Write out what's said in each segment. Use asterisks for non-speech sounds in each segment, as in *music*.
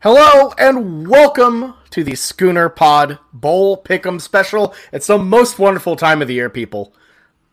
Hello and welcome to the Schooner Pod Bowl Pick'em Special. It's the most wonderful time of the year, people.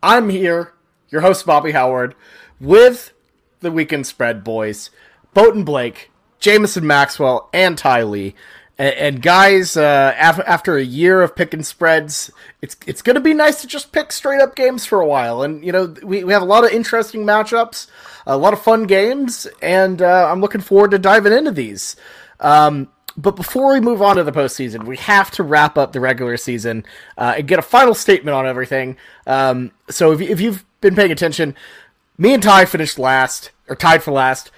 I'm here, your host Bobby Howard, with the weekend spread boys, Bowden Blake, Jameson Maxwell, and Ty Lee. And, and guys, uh, af- after a year of picking spreads, it's it's going to be nice to just pick straight up games for a while. And you know, we, we have a lot of interesting matchups, a lot of fun games, and uh, I'm looking forward to diving into these. Um, but before we move on to the postseason, we have to wrap up the regular season uh, and get a final statement on everything. Um, so if, if you've been paying attention, me and Ty finished last, or tied for last.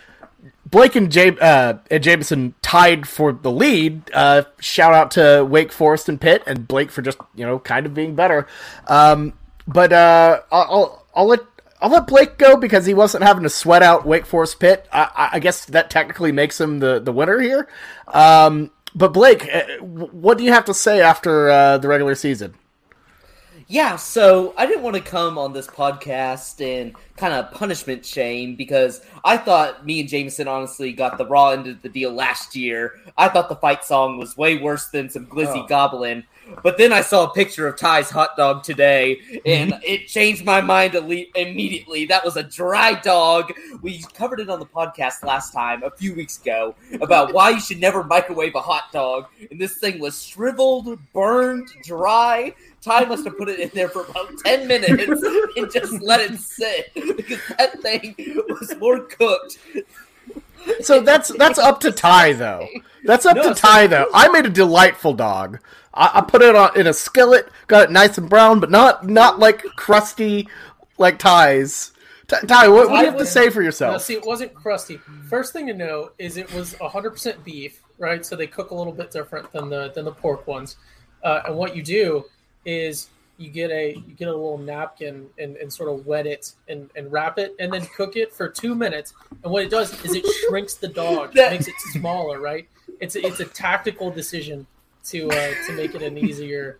Blake and, Jam- uh, and Jameson tied for the lead. Uh, shout out to Wake Forest and Pitt, and Blake for just you know kind of being better. Um, but uh, I'll I'll let I'll let Blake go because he wasn't having to sweat out Wake Forest Pitt. I, I guess that technically makes him the, the winner here. Um, but Blake, uh, what do you have to say after uh, the regular season? Yeah, so I didn't want to come on this podcast and kind of punishment shame because I thought me and Jameson honestly got the raw end of the deal last year. I thought the fight song was way worse than some glizzy oh. goblin. But then I saw a picture of Ty's hot dog today, and mm-hmm. it changed my mind immediately. That was a dry dog. We covered it on the podcast last time, a few weeks ago, about *laughs* why you should never microwave a hot dog. And this thing was shriveled, burned, dry. Ty must have put it in there for about 10 minutes *laughs* and just let it sit because that thing was more cooked. So that's that's up to Ty though. That's up no, to Ty though. I made a delightful dog. I, I put it on in a skillet, got it nice and brown, but not not like crusty like Ty's. Ty, what, what do you have to say for yourself? No, see, it wasn't crusty. First thing to know is it was 100% beef, right? So they cook a little bit different than the than the pork ones. Uh, and what you do is you get a you get a little napkin and, and sort of wet it and, and wrap it and then cook it for two minutes. And what it does is it shrinks the dog, it *laughs* makes it smaller, right? It's a, it's a tactical decision to uh, to make it an easier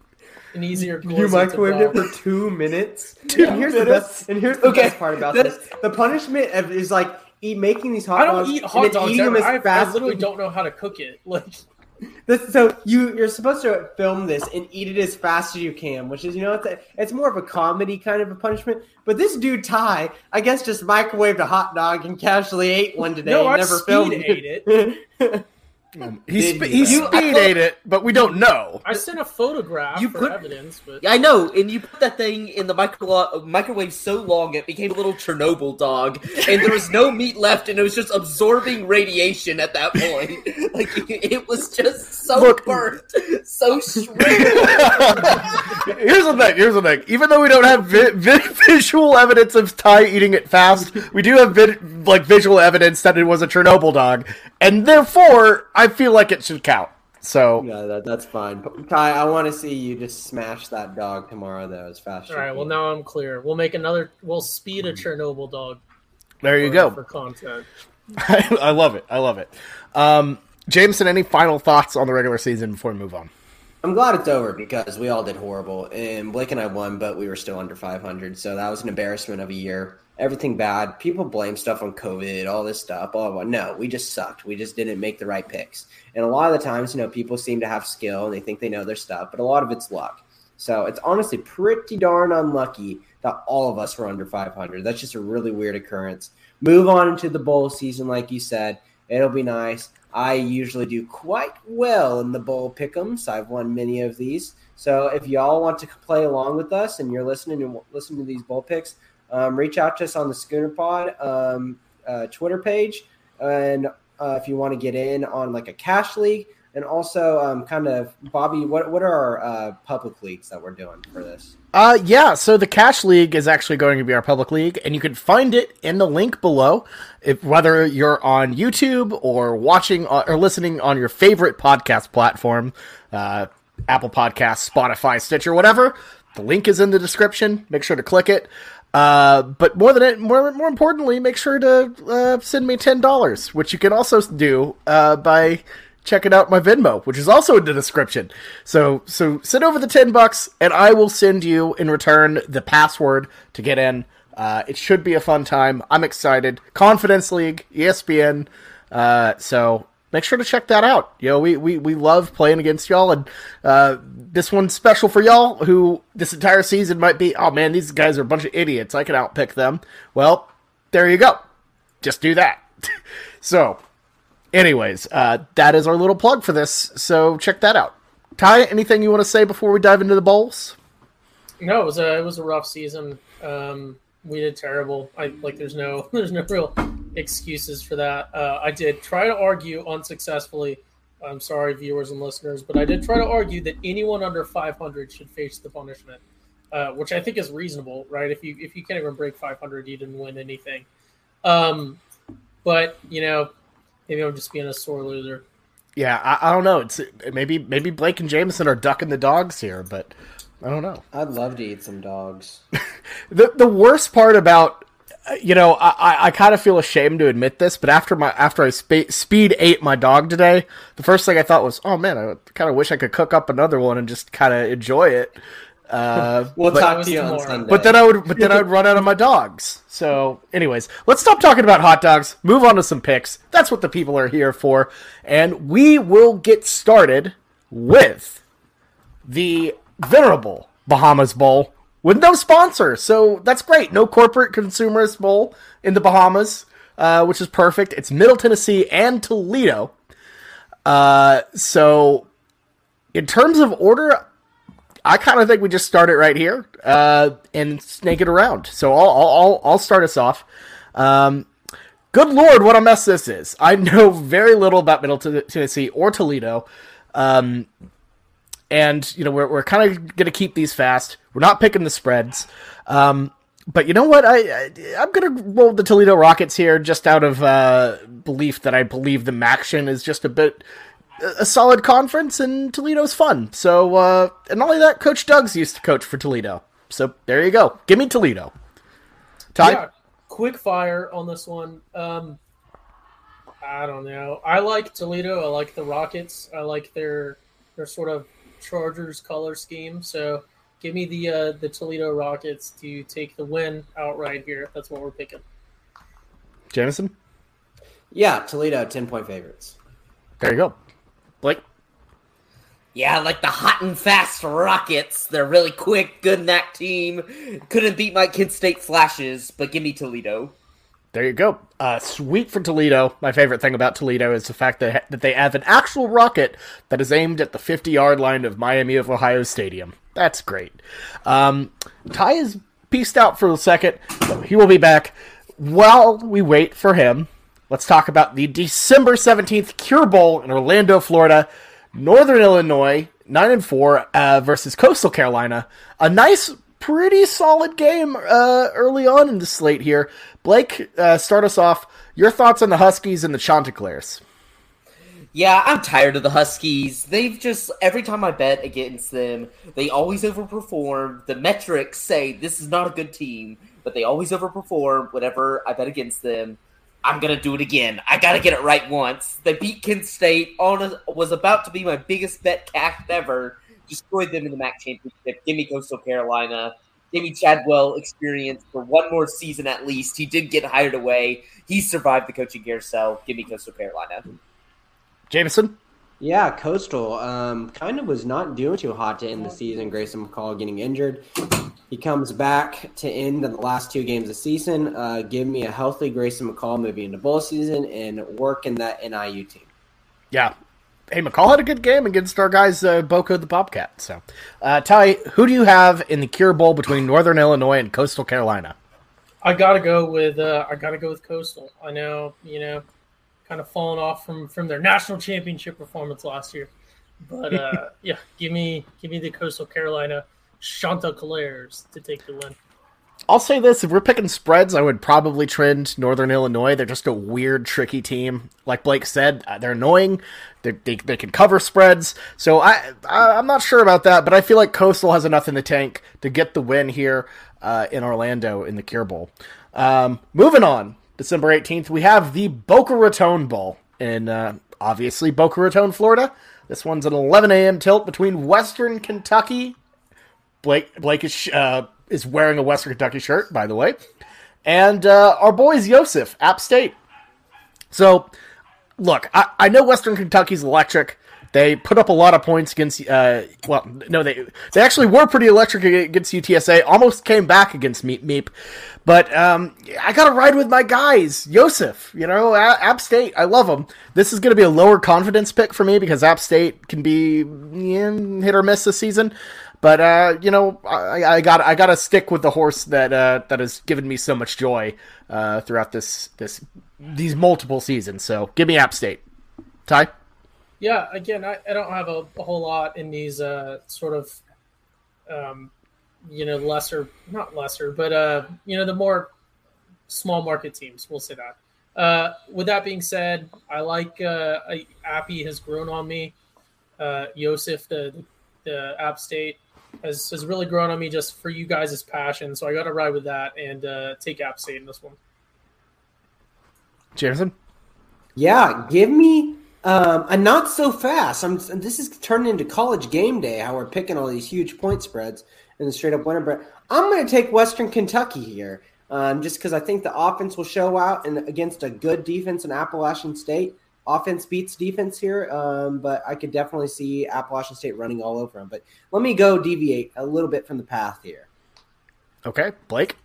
an easier. You microwaved it for two minutes. *laughs* Two and here's minutes. the best. And here's the okay. best part about this: the punishment is like eat making these hot dogs. I don't eat hot dogs. Ever. I, I literally don't know how to cook it. *laughs* Like. This, so you you're supposed to film this and eat it as fast as you can, which is you know it's a, it's more of a comedy kind of a punishment. But this dude Ty, I guess, just microwaved a hot dog and casually ate one today. No, and never filmed ate it. *laughs* Um, he sp- he speed ate it, but we don't know. I sent a photograph you for put, evidence, but I know, and you put that thing in the micro- microwave so long it became a little Chernobyl dog, and there was no meat left, and it was just absorbing radiation at that point. *laughs* like it was just so Look, burnt, so shriveled. *laughs* here's the thing. Here's the thing. Even though we don't have vi- vi- visual evidence of Ty eating it fast, we do have vi- like visual evidence that it was a Chernobyl dog, and therefore I feel like it should count. So yeah, that, that's fine. But Ty, I want to see you just smash that dog tomorrow, though, as fast. All right. Well, now I'm clear. We'll make another. We'll speed a Chernobyl dog. There you go for content. *laughs* I love it. I love it. Um, Jameson, any final thoughts on the regular season before we move on? I'm glad it's over because we all did horrible, and Blake and I won, but we were still under 500. So that was an embarrassment of a year everything bad. People blame stuff on COVID, all this stuff, blah, blah, blah. No, we just sucked. We just didn't make the right picks. And a lot of the times, you know, people seem to have skill and they think they know their stuff, but a lot of it's luck. So it's honestly pretty darn unlucky that all of us were under 500. That's just a really weird occurrence. Move on into the bowl season, like you said. It'll be nice. I usually do quite well in the bowl pick'ems. I've won many of these. So if y'all want to play along with us and you're listening and listen to these bowl picks, um, reach out to us on the Schooner Pod um, uh, Twitter page, and uh, if you want to get in on like a cash league, and also um, kind of Bobby, what what are our uh, public leagues that we're doing for this? Uh, yeah, so the Cash League is actually going to be our public league, and you can find it in the link below. If whether you're on YouTube or watching uh, or listening on your favorite podcast platform, uh, Apple Podcasts, Spotify, Stitcher, whatever, the link is in the description. Make sure to click it. Uh, but more than it, more more importantly, make sure to uh, send me ten dollars, which you can also do uh, by checking out my Venmo, which is also in the description. So so send over the ten bucks, and I will send you in return the password to get in. Uh, it should be a fun time. I'm excited. Confidence League, ESPN. Uh, so make sure to check that out. You know, we, we, we love playing against y'all, and uh, this one's special for y'all who this entire season might be, oh man, these guys are a bunch of idiots. I can outpick them. Well, there you go. Just do that. *laughs* so, anyways, uh, that is our little plug for this. So check that out. Ty, anything you want to say before we dive into the bowls? No, it was a it was a rough season. Um, we did terrible. I like there's no *laughs* there's no real excuses for that. Uh, I did try to argue unsuccessfully. I'm sorry, viewers and listeners, but I did try to argue that anyone under 500 should face the punishment, uh, which I think is reasonable, right? If you if you can't even break 500, you didn't win anything. Um, but you know, maybe I'm just being a sore loser. Yeah, I, I don't know. It's maybe maybe Blake and Jameson are ducking the dogs here, but I don't know. I'd love to eat some dogs. *laughs* the the worst part about you know I, I kind of feel ashamed to admit this, but after my after I spe- speed ate my dog today, the first thing I thought was, oh man, I kind of wish I could cook up another one and just kind of enjoy it. Uh, *laughs* we'll but, talk to you on Sunday. But then I would, but then I would run out of my dogs. So, anyways, let's stop talking about hot dogs. Move on to some picks. That's what the people are here for, and we will get started with the venerable Bahamas Bowl with no sponsor. So that's great. No corporate consumerist bowl in the Bahamas, uh, which is perfect. It's Middle Tennessee and Toledo. Uh, so, in terms of order, I kind of think we just start it right here uh, and snake it around. So I'll, I'll, I'll start us off. Um, good lord, what a mess this is. I *laughs* know very little about Middle Tennessee or Toledo. Um, and, you know, we're, we're kind of going to keep these fast. We're not picking the spreads. Um, but you know what? I, I am gonna roll the Toledo Rockets here, just out of uh, belief that I believe the Maction is just a bit a solid conference, and Toledo's fun. So, uh, and not only that, Coach Doug's used to coach for Toledo. So there you go. Give me Toledo. Ty? Yeah, quick fire on this one. Um, I don't know. I like Toledo. I like the Rockets. I like their their sort of Chargers color scheme. So give me the uh, the Toledo Rockets to take the win outright here. That's what we're picking. Jameson? Yeah, Toledo, 10 point favorites. There you go. Blake? Yeah, like the hot and fast Rockets. They're really quick, good in that team. Couldn't beat my Kent State Flashes, but give me Toledo. There you go. Uh, sweet for Toledo. My favorite thing about Toledo is the fact that, that they have an actual rocket that is aimed at the 50 yard line of Miami of Ohio Stadium. That's great. Um, Ty is pieced out for a second. He will be back. While we wait for him, let's talk about the December 17th Cure Bowl in Orlando, Florida. Northern Illinois, 9 and 4 uh, versus Coastal Carolina. A nice, pretty solid game uh, early on in the slate here. Blake, uh, start us off. Your thoughts on the Huskies and the Chanticleers? Yeah, I'm tired of the Huskies. They've just every time I bet against them, they always overperform. The metrics say this is not a good team, but they always overperform whenever I bet against them. I'm gonna do it again. I gotta get it right once. They beat Kent State on a, was about to be my biggest bet cash ever. Destroyed them in the MAC championship. Give me Coastal Carolina. Give me Chadwell experience for one more season at least. He did get hired away. He survived the coaching carousel. Give me Coastal Carolina. Jameson. Yeah, Coastal um, kind of was not doing too hot to end the season. Grayson McCall getting injured. He comes back to end the last two games of the season. Uh, give me a healthy Grayson McCall moving into bowl season and work in that NIU team. Yeah. Hey, McCall had a good game against our guys, uh, Boko the Bobcat. So, uh, Ty, who do you have in the Cure Bowl between Northern Illinois and Coastal Carolina? I gotta go with uh, I gotta go with Coastal. I know you know, kind of fallen off from from their national championship performance last year, but uh, *laughs* yeah, give me give me the Coastal Carolina Chanticleers to take the win. I'll say this: if we're picking spreads, I would probably trend Northern Illinois. They're just a weird, tricky team. Like Blake said, uh, they're annoying. They're, they they can cover spreads, so I, I am not sure about that. But I feel like Coastal has enough in the tank to get the win here uh, in Orlando in the Cure Bowl. Um, moving on, December 18th, we have the Boca Raton Bowl in uh, obviously Boca Raton, Florida. This one's an 11 a.m. tilt between Western Kentucky Blake Blake is uh, is wearing a Western Kentucky shirt, by the way, and uh, our boys Yosef App State. So look, I, I know Western Kentucky's electric. They put up a lot of points against. Uh, well, no, they they actually were pretty electric against UTSA. Almost came back against Meep Meep, but um, I got to ride with my guys. Yosef, you know, App State. I love them. This is going to be a lower confidence pick for me because App State can be yeah, hit or miss this season. But uh, you know, I, I got I got to stick with the horse that uh, that has given me so much joy uh, throughout this this these multiple seasons. So give me App State. Ty. Yeah, again, I, I don't have a, a whole lot in these uh, sort of, um, you know, lesser, not lesser, but, uh, you know, the more small market teams, we'll say that. Uh, with that being said, I like uh, Appy has grown on me. Yosef, the, the App State, has, has really grown on me just for you guys' passion. So I got to ride with that and uh, take App State in this one. Jameson? Yeah, give me um, and not so fast. I'm, this is turning into college game day. How we're picking all these huge point spreads and the straight up winner. But I'm going to take Western Kentucky here, um, just because I think the offense will show out and against a good defense in Appalachian State. Offense beats defense here, um, but I could definitely see Appalachian State running all over them. But let me go deviate a little bit from the path here. Okay, Blake.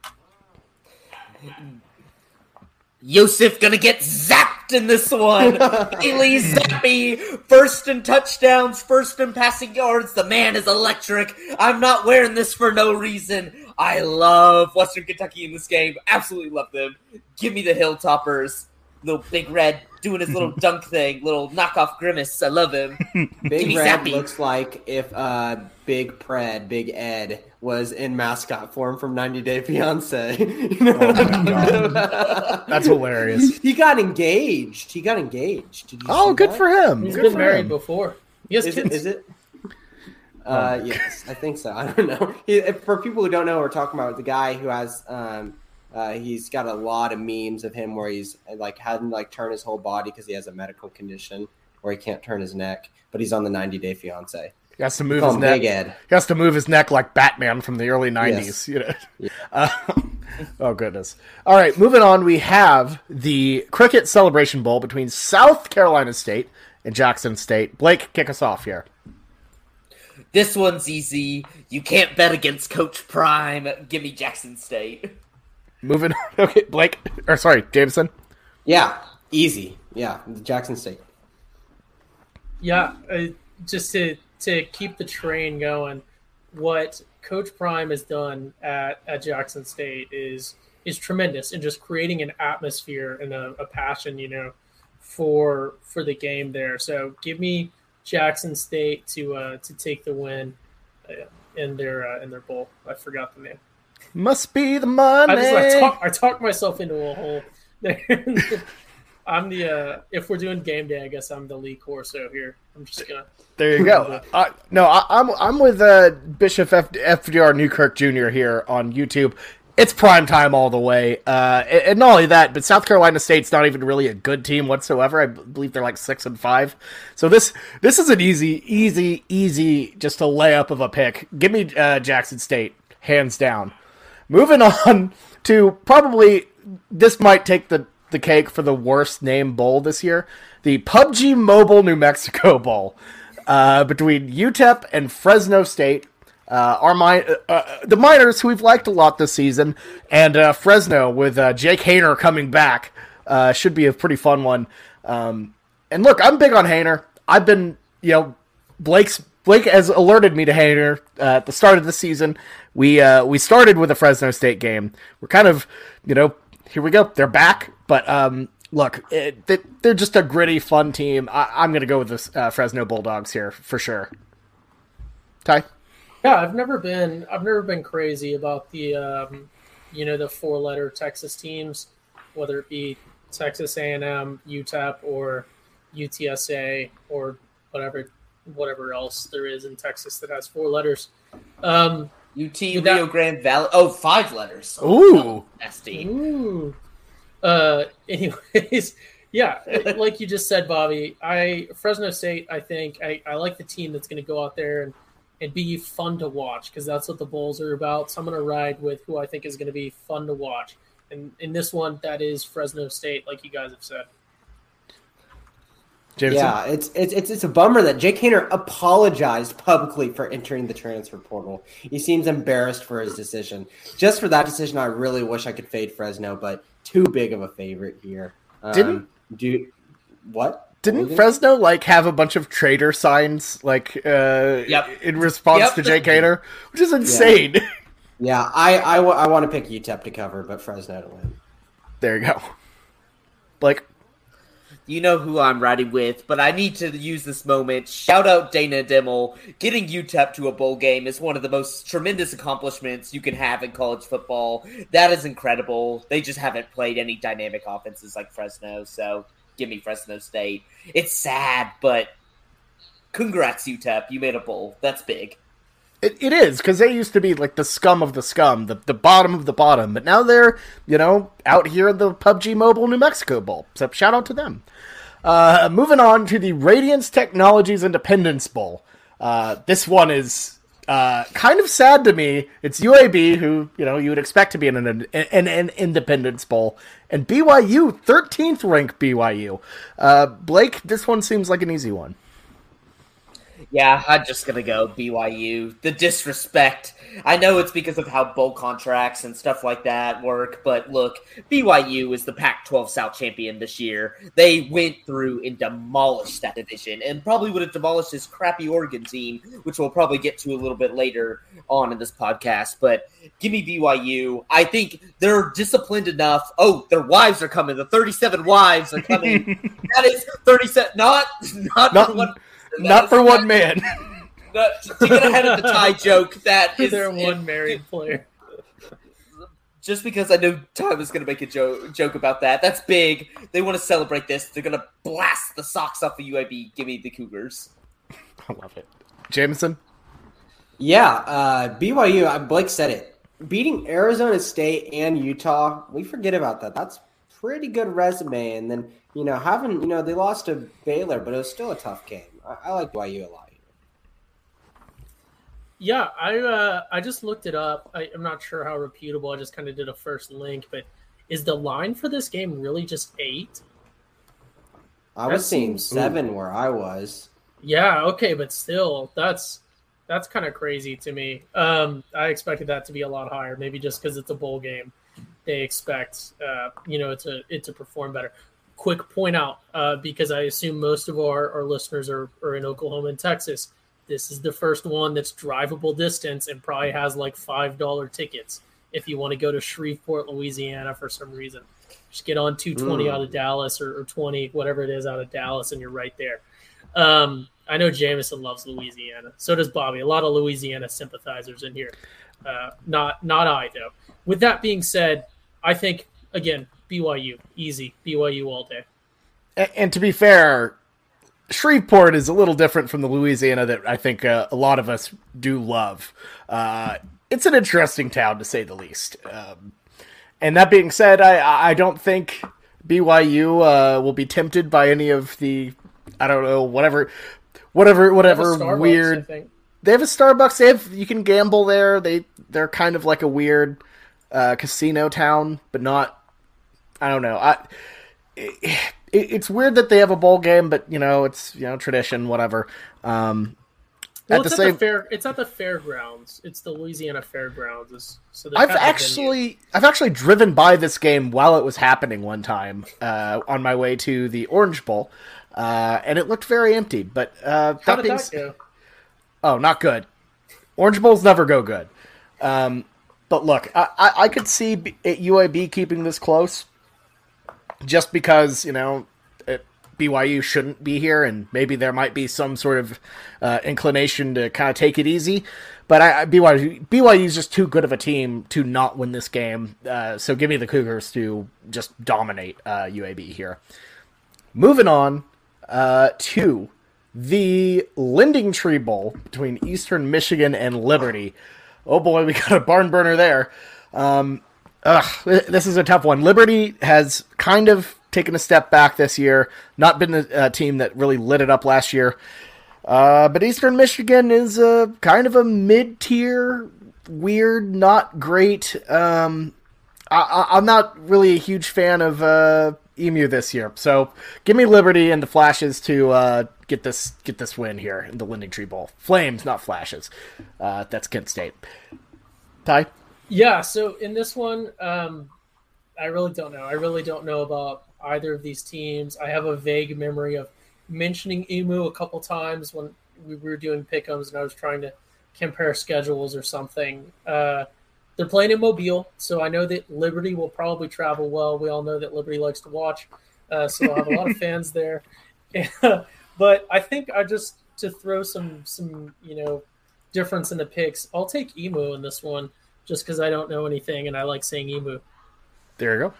Yosef gonna get zapped in this one. *laughs* Bailey Zappe, first in touchdowns, first in passing yards. The man is electric. I'm not wearing this for no reason. I love Western Kentucky in this game. Absolutely love them. Give me the Hilltoppers. Little Big Red doing his little *laughs* dunk thing, little knockoff grimace. I love him. *laughs* Big Red Zappe. looks like if uh, Big Pred, Big Ed was in mascot form from 90 Day Fiance. *laughs* you know oh That's hilarious. He got engaged. He got engaged. Oh, good that? for him. He's good been married him. before. Yes, is, it, is it? Uh, yes, I think so. I don't know. He, for people who don't know, we're talking about the guy who has. Um, uh, he's got a lot of memes of him where he's like hadn't like turn his whole body because he has a medical condition where he can't turn his neck, but he's on the 90 Day Fiance. He has to move his neck. He has to move his neck like Batman from the early '90s. Yes. You know. Yeah. Uh, *laughs* oh goodness. All right, moving on. We have the Cricket Celebration Bowl between South Carolina State and Jackson State. Blake, kick us off here. This one's easy. You can't bet against Coach Prime. Give me Jackson State. *laughs* Moving on. *laughs* Okay, Blake. Or sorry, Jameson. Yeah, easy. Yeah, Jackson State. Yeah, uh, just to to keep the train going, what Coach Prime has done at, at Jackson State is is tremendous in just creating an atmosphere and a, a passion, you know, for for the game there. So give me Jackson State to uh, to take the win uh, in their uh, in their bowl. I forgot the name. Must be the money. I, just, I, talk, I talked myself into a hole. *laughs* I'm the uh, if we're doing game day, I guess I'm the Lee Corso here. I'm just gonna. There you go. *laughs* uh, no, I, am I'm, I'm with uh, Bishop F- FDR Newkirk Jr. here on YouTube. It's prime time all the way, uh, and, and, not only that, but South Carolina State's not even really a good team whatsoever. I believe they're like six and five. So this this is an easy, easy, easy, just a layup of a pick. Give me uh, Jackson State hands down. Moving *laughs* on to probably this might take the the cake for the worst name bowl this year the PUBG Mobile New Mexico *laughs* Bowl uh, between UTEP and Fresno State. Uh, our uh, uh, the Miners, who we've liked a lot this season, and uh, Fresno with uh, Jake Haener coming back, should be a pretty fun one. Um, and look, I'm big on Haener. I've been, you know, Blake's Blake has alerted me to Haener at the start of the season. We we started with a Fresno State game. We're kind of, you know, here we go. They're back, but um, look, it, they're just a gritty, fun team. I, am going to go with the uh, Fresno Bulldogs here for sure. Ty. Yeah, I've never been I've never been crazy about the um, you know the four letter Texas teams, whether it be Texas A&M, UTEP, or UTSA, or whatever whatever else there is in Texas that has four letters. Um, UT Rio that, Grande Valley. Oh, five letters. Ooh, nasty. Ooh. Uh, *laughs* anyways, yeah, *laughs* like you just said, Bobby, I Fresno State. I think I, I like the team that's going to go out there and and be fun to watch because that's what the bowls are about. So I'm going to ride with who I think is going to be fun to watch. And in this one, that is Fresno State, like you guys have said. Jameson? Yeah, it's it's it's it's a bummer that Jake Haener apologized publicly for entering the transfer portal. He seems embarrassed for his decision. Just for that decision, I really wish I could fade Fresno, but too big of a favorite here. Um, Didn't- do what? Didn't What was it? Fresno like have a bunch of traitor signs like uh Yep. in response Yep. to Jake Haener, which is insane. *laughs* Yeah, I I, I want to pick UTEP to cover, but Fresno to win. there you go. Like You know who I'm riding with, but I need to use this moment. Shout out Dana Dimel. Getting UTEP to a bowl game is one of the most tremendous accomplishments you can have in college football. That is incredible. They just haven't played any dynamic offenses like Fresno, so give me Fresno State. It's sad, but congrats, UTEP. You made a bowl. That's big. It, it is because they used to be like the scum of the scum, the the bottom of the bottom, but now they're you know out here in the PUBG Mobile New Mexico Bowl. So shout out to them. Uh, moving on to the Radiance Technologies Independence Bowl. Uh, this one is uh, kind of sad to me. It's UAB, who you know you would expect to be in an an, an Independence Bowl, and BYU, thirteenth ranked BYU. Uh, Blake, this one seems like an easy one. Yeah, I'm just gonna go BYU. The disrespect. I know it's because of how bowl contracts and stuff like that work, but look, BYU is the Pac-12 South champion this year. They went through and demolished that division, and probably would have demolished this crappy Oregon team, which we'll probably get to a little bit later on in this podcast. But give me BYU. I think they're disciplined enough. Oh, their wives are coming. The 37 wives are coming. *laughs* that is 37. Not not, Not- one. That Not for one man. *laughs* not- to get ahead of the tie *laughs* joke that is They're one married player. just because I know Ty was going to make a joke joke about that. That's big. They want to celebrate this. They're going to blast the socks off of UAB. Give me the Cougars. *laughs* I love it. Jameson. Yeah, uh, BYU. uh, Blake said it. Beating Arizona State and Utah, we forget about that. That's pretty good resume. And then you know having you know they lost to Baylor, but it was still a tough game. I, I like BYU a lot. Yeah, I uh, I just looked it up. I, I'm not sure how reputable. I just kind of did a first link, but is the line for this game really just eight? I That was seeing seems- seven where I was. Yeah, okay, but still, that's that's kind of crazy to me. Um, I expected that to be a lot higher. Maybe just because it's a bowl game, they expect uh, you know it to it to perform better. Quick point out uh, because I assume most of our, our listeners are, are in Oklahoma and Texas. This is the first one that's drivable distance and probably has like five dollar tickets if you want to go to Shreveport, Louisiana for some reason. Just get on two twenty Mm. out of Dallas or, or twenty whatever it is out of Dallas, and you're right there. Um, I know Jameson loves Louisiana. So does Bobby. A lot of Louisiana sympathizers in here. Uh, not not I though. With that being said, I think again BYU easy BYU all day. A- And to be fair, Shreveport is a little different from the Louisiana that I think uh, a lot of us do love. Uh, it's an interesting town to say the least. Um, and that being said, I I don't think BYU uh, will be tempted by any of the I don't know whatever whatever whatever I weird they have a Starbucks. They have you can gamble there. They they're kind of like a weird uh, casino town, but not. I don't know. I it, it's weird that they have a bowl game, but you know it's you know tradition, whatever. Um, Well, at the it's same, the fair. It's at the fairgrounds. It's the Louisiana Fairgrounds. So I've actually I've actually driven by this game while it was happening one time uh, on my way to the Orange Bowl, uh, and it looked very empty. But uh, How that did being that go? Oh, not good. Orange Bowls never go good. Um, but look, I, I, I could see B- UAB keeping this close, just because you know BYU shouldn't be here, and maybe there might be some sort of uh, inclination to kind of take it easy. But I, I, BYU BYU is just too good of a team to not win this game. Uh, so give me the Cougars to just dominate uh, UAB here. Moving on uh, to the Lending Tree Bowl between Eastern Michigan and Liberty. Oh boy, we got a barn burner there. Um, ugh, this is a tough one. Liberty has kind of taken a step back this year, not been a, a team that really lit it up last year. Uh, but Eastern Michigan is a kind of a mid-tier, weird, not great. Um, I, I'm not really a huge fan of uh, Emu this year. So give me Liberty and the Flashes to uh, get this get this win here in the Lending Tree Bowl. Flames, not Flashes. Uh, that's Kent State. Ty. Yeah. So in this one, um, I really don't know. I really don't know about either of these teams. I have a vague memory of mentioning Emu a couple times when we were doing pickums and I was trying to compare schedules or something. Uh, they're playing in Mobile, so I know that Liberty will probably travel well. We all know that Liberty likes to watch, uh, so I'll have a lot of *laughs* fans there. *laughs* but I think I just to throw some some you know difference in the picks. I'll take Emu in this one just because I don't know anything and I like saying Emu. There you go.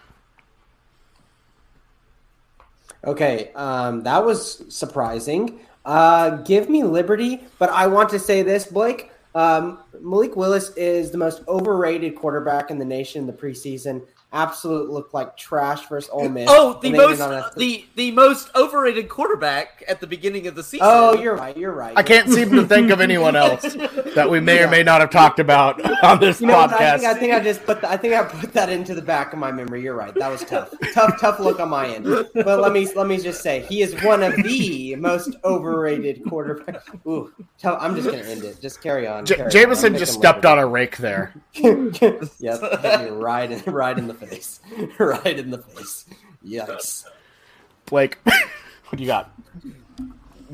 Okay, um, that was surprising. Uh, give me Liberty, but I want to say this, Blake. Um, Malik Willis is the most overrated quarterback in the nation in the preseason absolute looked like trash versus Ole Miss. Oh, the most the the most overrated quarterback at the beginning of the season. Oh, you're right. You're right. I can't seem to think of anyone *laughs* else that we may yeah. or may not have talked about on this you know, podcast. I think, I think, I just put the, I think I put that into the back of my memory. You're right. That was tough. tough, tough look on my end. But let me let me just say he is one of the most overrated quarterbacks. Ooh, tell, I'm just gonna end it. Just carry on. J- Jameson just stepped on a rake there. *laughs* yep, right in right in the face. *laughs* right in the face. Yikes. Blake, *laughs* what do you got?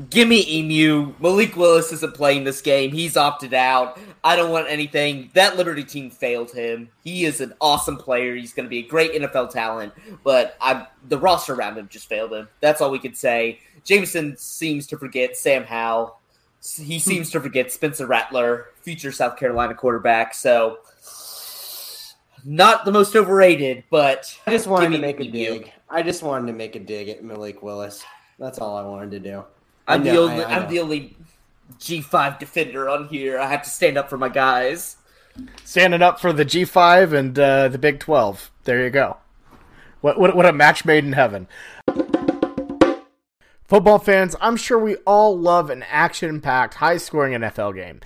Gimme Emu. Malik Willis isn't playing this game. He's opted out. I don't want anything. That Liberty team failed him. He is an awesome player. He's going to be a great NFL talent, but I, the roster around him just failed him. That's all we could say. Jameson seems to forget Sam Howell. He seems to forget Spencer Rattler, future South Carolina quarterback. So not the most overrated, but I just wanted to make a dig. I just wanted to make a dig at Malik Willis. That's all I wanted to do. I'm know, the only I, I I'm the only G5 defender on here. I have to stand up for my guys. Standing up for the G5 and uh, the Big 12. There you go. What, what what a match made in heaven. Football fans, I'm sure we all love an action-packed, high-scoring NFL game.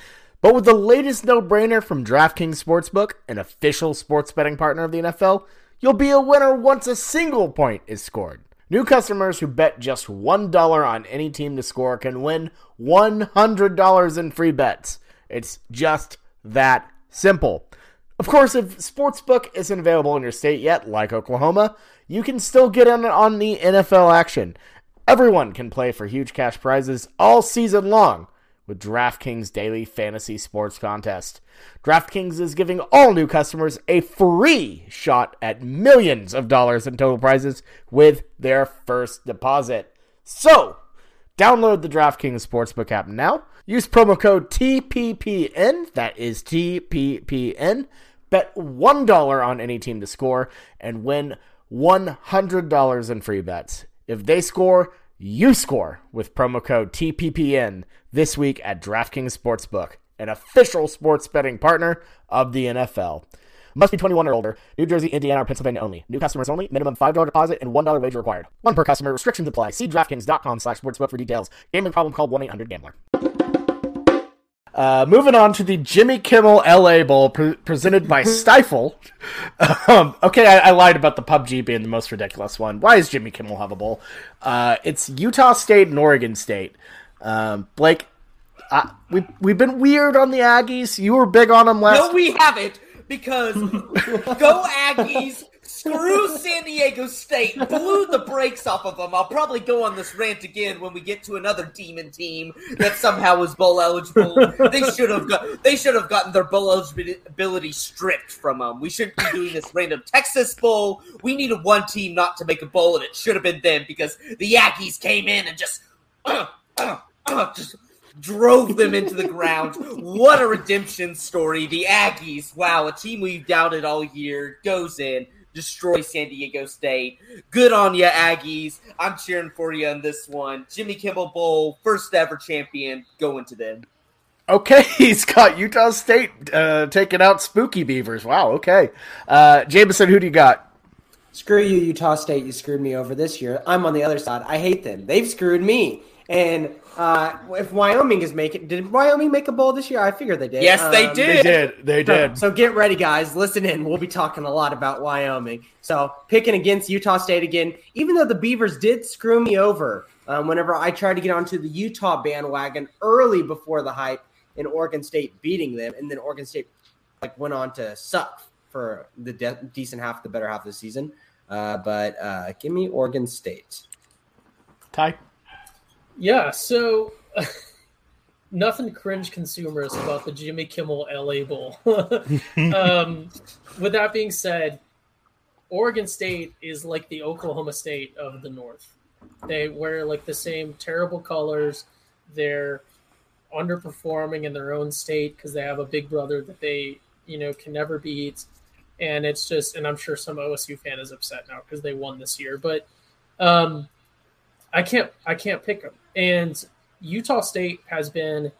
But with the latest no brainer from DraftKings Sportsbook, an official sports betting partner of the NFL, you'll be a winner once a single point is scored. New customers who bet just $1 on any team to score can win $100 in free bets. It's just that simple. Of course, if Sportsbook isn't available in your state yet, like Oklahoma, you can still get in on the NFL action. Everyone can play for huge cash prizes all season long with DraftKings Daily Fantasy Sports Contest. DraftKings is giving all new customers a free shot at millions of dollars in total prizes with their first deposit. So, download the DraftKings Sportsbook app now. Use promo code TPPN, that is TPPN. Bet $1 on any team to score and win $100 in free bets. If they score, you score with promo code TPPN this week at DraftKings Sportsbook, an official sports betting partner of the NFL. Must be 21 or older. New Jersey, Indiana, or Pennsylvania only. New customers only. Minimum $5 deposit and $1 wager required. One per customer. Restrictions apply. See DraftKings.com slash sportsbook for details. Gaming problem call 1-800-GAMBLER. Uh, moving on to the Jimmy Kimmel LA Bowl pre- presented by Stifel. *laughs* Um, okay, I-, I, lied about the PUBG being the most ridiculous one. Why is Jimmy Kimmel have a bowl? Uh, it's Utah State and Oregon State. Um, Blake, uh, we we've been weird on the Aggies. You were big on them last. No, we haven't because go Aggies Screw San Diego State. Blew the brakes off of them. I'll probably go on this rant again when we get to another demon team that somehow was bowl eligible. they should have got. They should have gotten their bowl eligibility stripped from them. We shouldn't be doing this random Texas bowl. We needed one team not to make a bowl, and it should have been them because the Aggies came in and just, uh, uh, uh, just drove them into the ground. What a redemption story. The Aggies, wow, a team we've doubted all year, goes in, destroy San Diego State. Good on you, Aggies. I'm cheering for you on this one. Jimmy Kimmel Bowl, first ever champion, going to them. Okay, *laughs* he's got Utah State uh, taking out Spooky Beavers. Wow, okay. Uh, Jameson, who do you got? Screw you, Utah State. You screwed me over this year. I'm on the other side. I hate them. They've screwed me. And uh, if Wyoming is making, did Wyoming make a bowl this year? I figure they did. Yes, they Um, did. They did. They did. So get ready, guys. Listen in. We'll be talking a lot about Wyoming. So picking against Utah State again, even though the Beavers did screw me over um, whenever I tried to get onto the Utah bandwagon early before the hype in Oregon State beating them, and then Oregon State like went on to suck for the de- decent half, the better half of the season. Uh, but uh, give me Oregon State. Ty. Yeah, so *laughs* nothing cringe consumers about the Jimmy Kimmel LA Bowl. *laughs* um, with that being said, Oregon State is like the Oklahoma State of the North. They wear like the same terrible colors. They're underperforming in their own state because they have a big brother that they, you know, can never beat. And it's just, and I'm sure some OSU fan is upset now because they won this year. But um, I can't, I can't pick them. And Utah State has been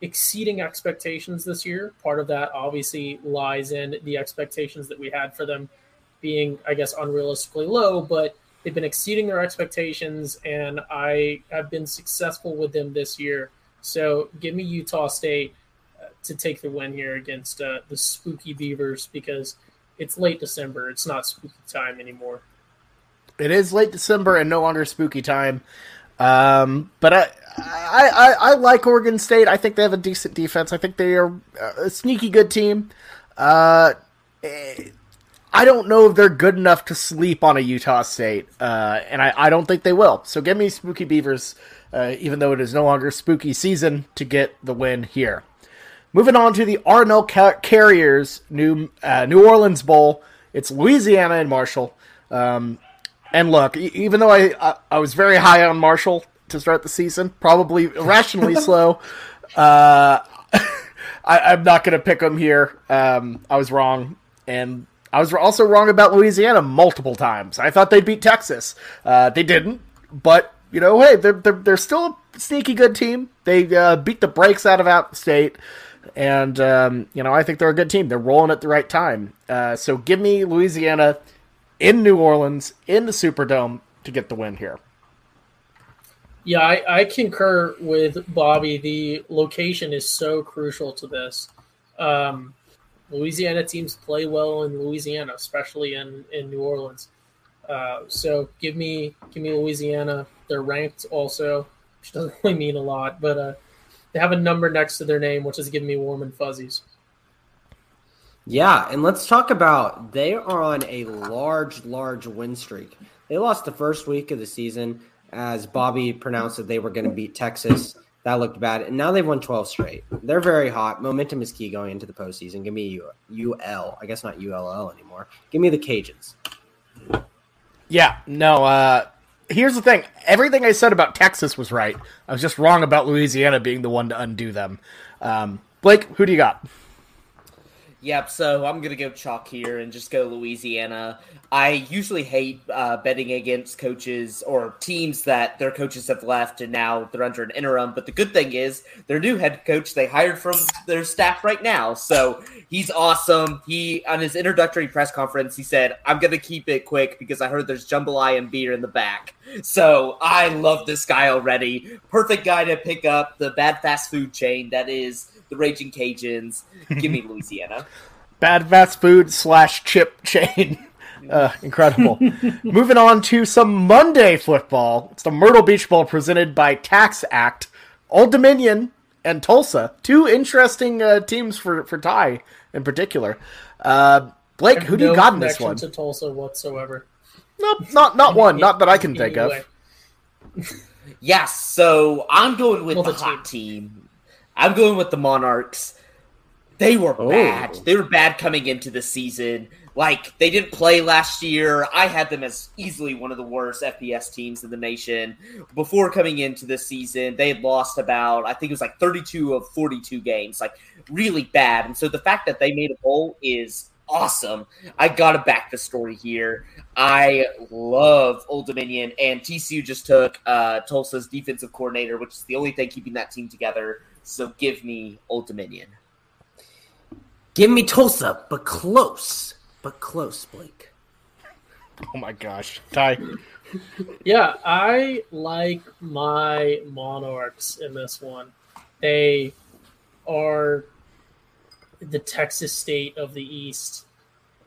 exceeding expectations this year. Part of that obviously lies in the expectations that we had for them being, I guess, unrealistically low, but they've been exceeding their expectations, and I have been successful with them this year. So give me Utah State uh, to take the win here against uh, the spooky Beavers because it's late December. It's not spooky time anymore. It is late December and no longer spooky time. Um, but I, I, I, I like Oregon State. I think they have a decent defense. I think they are a sneaky good team. Uh, I don't know if they're good enough to sleep on a Utah State, uh, and I, I don't think they will. So give me Spooky Beavers, uh, even though it is no longer spooky season, to get the win here. Moving on to the R+L Car- Carriers New uh, New Orleans Bowl. It's Louisiana and Marshall. Um, and look, even though I, I I was very high on Marshall to start the season, probably irrationally *laughs* slow, uh, *laughs* I, I'm not going to pick them here. Um, I was wrong, and I was also wrong about Louisiana multiple times. I thought they'd beat Texas. Uh, they didn't, but you know, hey, they're they're, they're still a sneaky good team. They uh, beat the brakes out of App State. And um, you know, I think they're a good team. They're rolling at the right time. Uh, so give me Louisiana in New Orleans in the Superdome to get the win here. Yeah, I, I concur with Bobby. The location is so crucial to this. Um, Louisiana teams play well in Louisiana, especially in, in New Orleans. Uh, so give me give me Louisiana. They're ranked also, which doesn't *laughs* really mean a lot, but uh, they have a number next to their name, which is giving me warm and fuzzies. Yeah, and let's talk about they are on a large, large win streak. They lost the first week of the season as Bobby pronounced that they were going to beat Texas. That looked bad, and now they've won 12 straight. They're very hot. Momentum is key going into the postseason. Give me UL. I guess not ULL anymore. Give me the Cajuns. Yeah, no. Uh, here's the thing: everything I said about Texas was right. I was just wrong about Louisiana being the one to undo them. Um, Blake, who do you got? Yep, so I'm going to go chalk here and just go Louisiana. I usually hate uh, betting against coaches or teams that their coaches have left and now they're under an interim. But the good thing is, their new head coach they hired from their staff right now. So he's awesome. He, on his introductory press conference, he said, I'm going to keep it quick because I heard there's jambalaya and beer in the back. So I love this guy already. Perfect guy to pick up the bad fast food chain that is the Raging Cajuns. Give me *laughs* Louisiana. Bad fast food slash chip chain. *laughs* Uh, incredible. *laughs* Moving on to some Monday football. It's the Myrtle Beach Bowl presented by Tax Act, Old Dominion, and Tulsa. Two interesting uh, teams for for Ty in particular. Uh, Blake, who do you got in this connection one? To Tulsa whatsoever. Nope, not not one. Not that I can think of. Yes, so I'm going with Well, the the hot team. I'm going with the Monarchs. They were Oh. bad. They were bad coming into the season. Like they didn't play last year. I had them as easily one of the worst FBS teams in the nation. Before coming into this season, they had lost about I think it was like 32 of 42 games, like really bad. And so the fact that they made a bowl is awesome. I got to back the story here. I love Old Dominion, and TCU just took uh, Tulsa's defensive coordinator, which is the only thing keeping that team together. So give me Old Dominion. Give me Tulsa, but close. But close, Blake. Oh my gosh, Ty. Yeah, I like my Monarchs in this one. They are the Texas State of the East.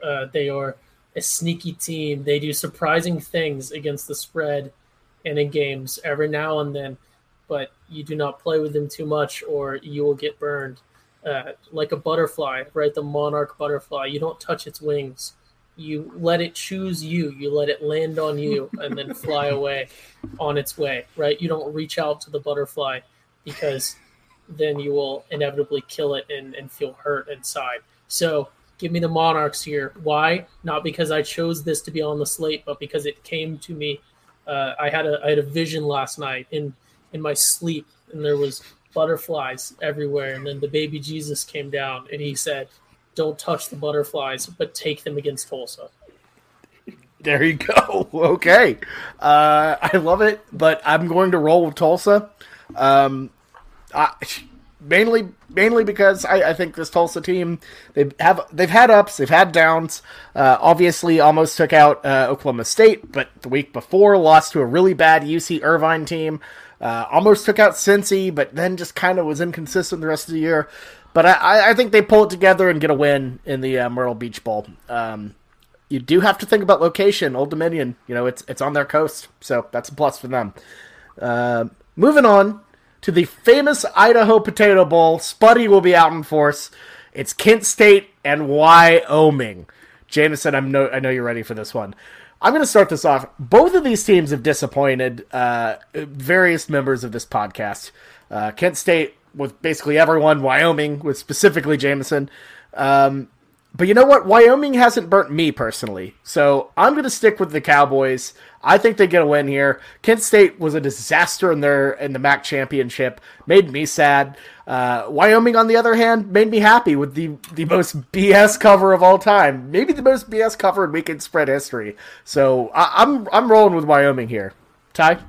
Uh, they are a sneaky team. They do surprising things against the spread and in games every now and then, but you do not play with them too much or you will get burned. Uh, like a butterfly, right? The monarch butterfly. You don't touch its wings. You let it choose you. You let it land on you and then fly *laughs* away on its way, right? You don't reach out to the butterfly because then you will inevitably kill it and, and feel hurt inside. So give me the Monarchs here. Why? Not because I chose this to be on the slate, but because it came to me. Uh, I had a I had a vision last night in in my sleep, and there was butterflies everywhere. And then the baby Jesus came down, and he said, "Don't touch the butterflies, but take them against Tulsa." There you go. *laughs* Okay, uh, I love it, but I'm going to roll with Tulsa. Um, I, mainly mainly because I, I, think this Tulsa team they have they've had ups, they've had downs. Uh, obviously, almost took out uh, Oklahoma State, but the week before lost to a really bad UC Irvine team. Uh, almost took out Cincy, but then just kind of was inconsistent the rest of the year. But I, I think they pull it together and get a win in the uh, Myrtle Beach Bowl. Um, you do have to think about location. Old Dominion, you know, it's it's on their coast, so that's a plus for them. Uh, moving on to the famous Idaho Potato Bowl. Spuddy will be out in force. It's Kent State and Wyoming. Jameson, I'm no, I know you're ready for this one. I'm going to start this off. Both of these teams have disappointed uh, various members of this podcast. Uh, Kent State with basically everyone, Wyoming with specifically Jameson. Um, but you know what? Wyoming hasn't burnt me personally. So I'm going to stick with the Cowboys. I think they get a win here. Kent State was a disaster in their in the MAC championship. Made me sad. Uh, Wyoming, on the other hand, made me happy with the the most *laughs* BS cover of all time. Maybe the most BS cover in weekend spread history. So I, I'm I'm rolling with Wyoming here. Ty.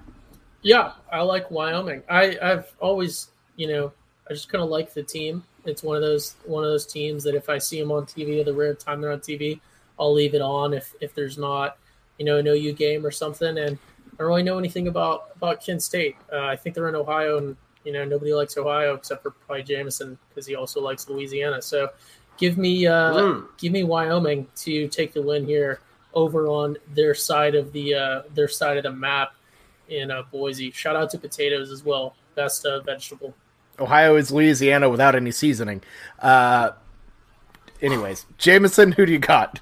Yeah, I like Wyoming. I I've always you know I just kind of like the team. It's one of those one of those teams that if I see them on TV, the rare time they're on TV, I'll leave it on. If if there's not, you know, an OU game or something, and I don't really know anything about about Kent State. Uh, I think they're in Ohio, and you know nobody likes Ohio except for probably Jameson because he also likes Louisiana. So give me uh, mm. give me Wyoming to take the win here over on their side of the uh, their side of the map in uh, Boise. Shout out to potatoes as well, best uh, vegetable. Ohio is Louisiana without any seasoning. Uh, anyways, Jameson, who do you got?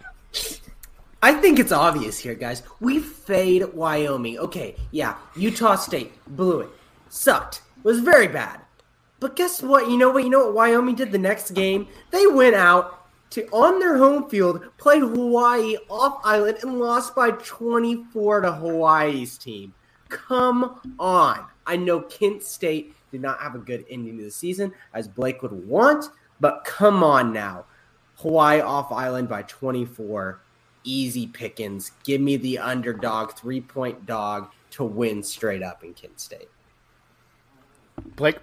I think it's obvious here, guys. We fade Wyoming. Okay, yeah, Utah State blew it, sucked, was very bad. But guess what? You know what? You know what Wyoming did the next game? They went out to on their home field, played Hawaii off island, and lost by 24 to Hawaii's team. Come on. I know Kent State did not have a good ending to the season as Blake would want, but come on now. Hawaii off island by 24. Easy pickings. Give me the underdog, three point dog to win straight up in Kent State. Blake?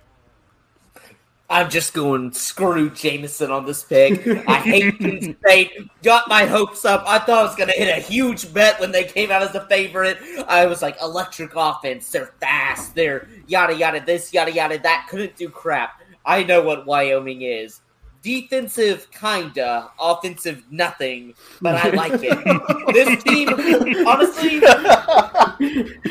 I'm just going screw Jameson on this pick. I hate Kent *laughs* State. Got my hopes up. I thought I was going to hit a huge bet when they came out as a favorite. I was like, electric offense. They're fast. They're yada yada this, yada yada that. Couldn't do crap. I know what Wyoming is. Defensive, kinda. Offensive, nothing. But I like it. *laughs* this team, honestly,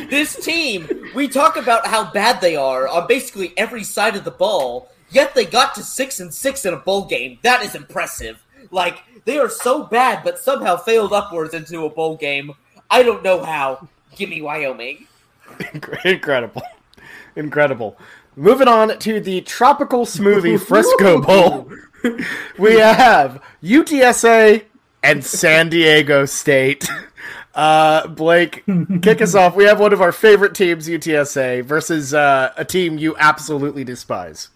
this team, we talk about how bad they are on basically every side of the ball Yet they got to six and six in a bowl game. That is impressive. Like they are so bad, but somehow failed upwards into a bowl game. I don't know how. Give me Wyoming. *laughs* Incredible, incredible. Moving on to the tropical smoothie Frisco *laughs* Bowl. we have UTSA and San Diego State. Uh, Blake, kick us off. We have one of our favorite teams, UTSA, versus uh, a team you absolutely despise.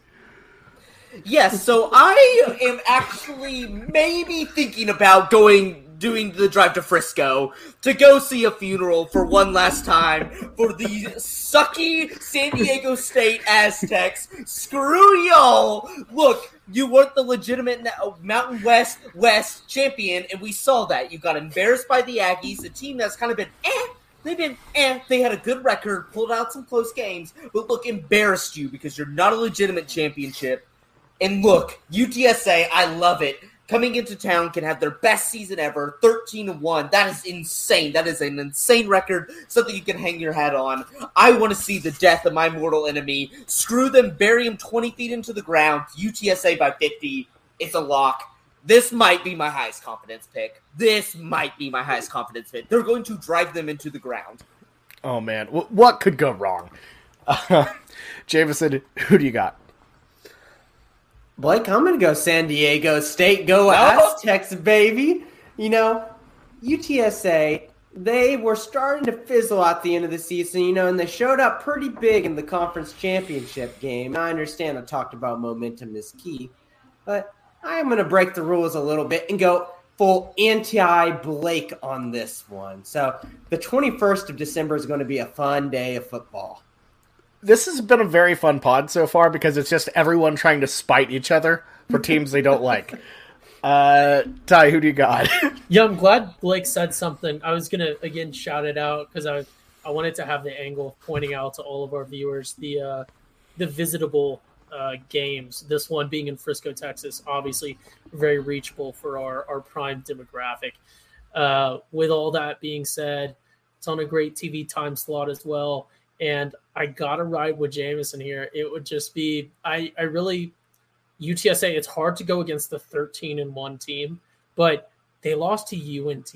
Yes, so I am actually maybe thinking about going doing the drive to Frisco to go see a funeral for one last time for the sucky San Diego State Aztecs. Screw y'all! Look, you weren't the legitimate Mountain West West champion, and we saw that. You got embarrassed by the Aggies, a team that's kind of been eh. They've been eh. They had a good record, pulled out some close games, but look, embarrassed you because you're not a legitimate championship. And look, UTSA, I love it. Coming into town can have their best season ever 13 to 1 that is insane. That is an insane record something you can hang your hat on. I want to see the death of my mortal enemy. Screw them bury him 20 feet into the ground. Utsa by 50 it's a lock. This might be my highest confidence pick. This might be my highest confidence pick. They're going to drive them into the ground. Oh man. What could go wrong? Uh, *laughs* Jameson, who do you got Blake, I'm going to go San Diego State. Go Aztecs, baby. You know, UTSA, they were starting to fizzle at the end of the season, you know, and they showed up pretty big in the conference championship game. I understand I talked about momentum is key, but I'm going to break the rules a little bit and go full anti Blake on this one. So the 21st of December is going to be a fun day of football this has been a very fun pod so far because it's just everyone trying to spite each other for *laughs* teams they don't like. Uh, Ty, who do you got? *laughs* yeah, I'm glad Blake said something. I was gonna again shout it out because I I wanted to have the angle of pointing out to all of our viewers the uh, the visitable uh, games. This one being in Frisco, Texas, obviously very reachable for our our prime demographic. Uh, with all that being said, it's on a great TV time slot as well and I gotta ride with Jameson here. It would just be I I really UTSA. It's hard to go against the thirteen and one team, but they lost to UNT,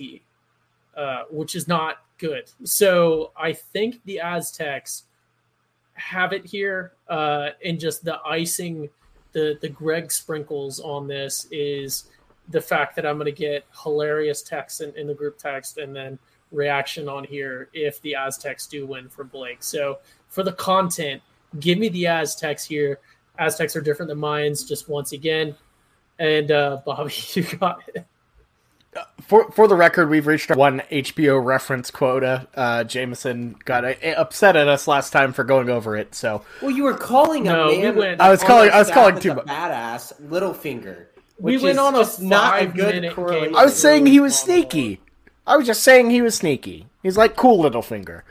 uh, which is not good. So I think the Aztecs have it here, uh, and just the icing, the the Greg sprinkles on this is the fact that I'm going to get hilarious text in, in the group text, and then reaction on here if the Aztecs do win for Blake. So for the content, give me the Aztecs here. Aztecs are different than Mayans, just once again. And uh, Bobby, *laughs* you got it. For for the record, we've reached our one HBO reference quota. Uh, Jameson got upset at us last time for going over it. So well, you were calling no, a man. We went, I was calling. I was calling too much. Badass Littlefinger. We went on a not a good game. I was saying he was sneaky. I was just saying he was sneaky. He's like cool little finger.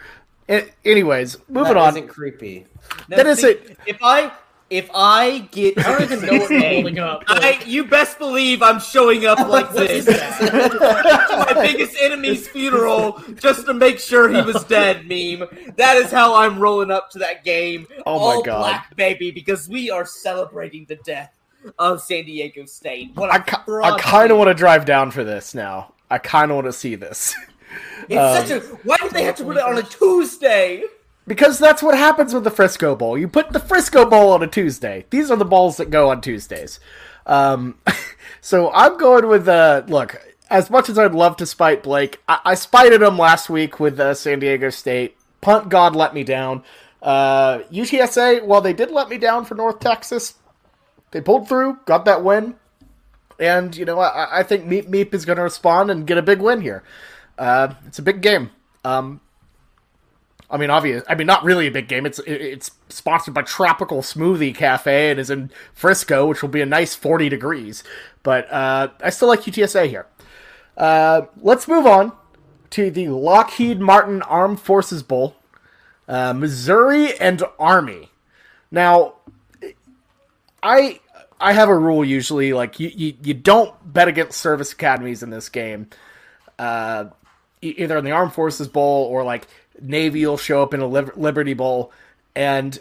anyways, moving that on. Isn't creepy. Now, that see, is it. If I if I get, I don't even know what I'm holding up. *laughs* I, you best believe I'm showing up like this to *laughs* my biggest enemy's funeral just to make sure he was dead. Meme. That is how I'm rolling up to that game. Oh All my god, black baby, because we are celebrating the death of San Diego State. What I, I kind of want to drive down for this now. I kind of want to see this. *laughs* It's um, such a. Why did they have to put it on a Tuesday? Because that's what happens with the Frisco Bowl. You put the Frisco Bowl on a Tuesday. These are the balls that go on Tuesdays. Um, *laughs* so I'm going with uh, look. As much as I'd love to spite Blake, I, I spited him last week with uh, San Diego State. Punt God let me down. Uh, UTSA, while they did let me down for North Texas, they pulled through, got that win. And, you know, I, I think Meep Meep is going to respond and get a big win here. Uh, it's a big game. Um, I mean, obvious. I mean, not really a big game. It's it's sponsored by Tropical Smoothie Cafe and is in Frisco, which will be a nice forty degrees. But uh, I still like UTSA here. Uh, let's move on to the Lockheed Martin Armed Forces Bowl, uh, Missouri and Army. Now, I I have a rule usually like you, you, you don't bet against service academies in this game. Uh, either in the Armed Forces Bowl or like Navy will show up in a Liberty Bowl, and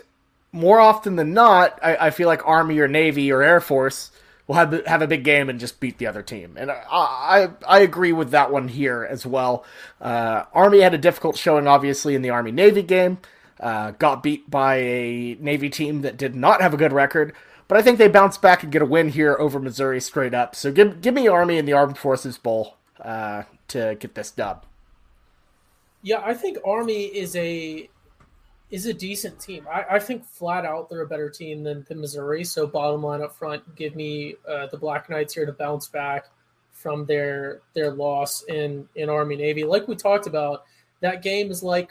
more often than not, I, I feel like Army or Navy or Air Force will have have a big game and just beat the other team. And I I, I agree with that one here as well. Uh, Army had a difficult showing, obviously, in the Army Navy game. Uh, got beat by a Navy team that did not have a good record. But I think they bounce back and get a win here over Missouri straight up. So give give me Army in the Armed Forces Bowl uh, to get this dub. Yeah, I think Army is a is a decent team. I, I think flat out they're a better team than, than Missouri. So bottom line up front, give me uh, the Black Knights here to bounce back. from their their loss in in Army Navy. Like we talked about, that game is like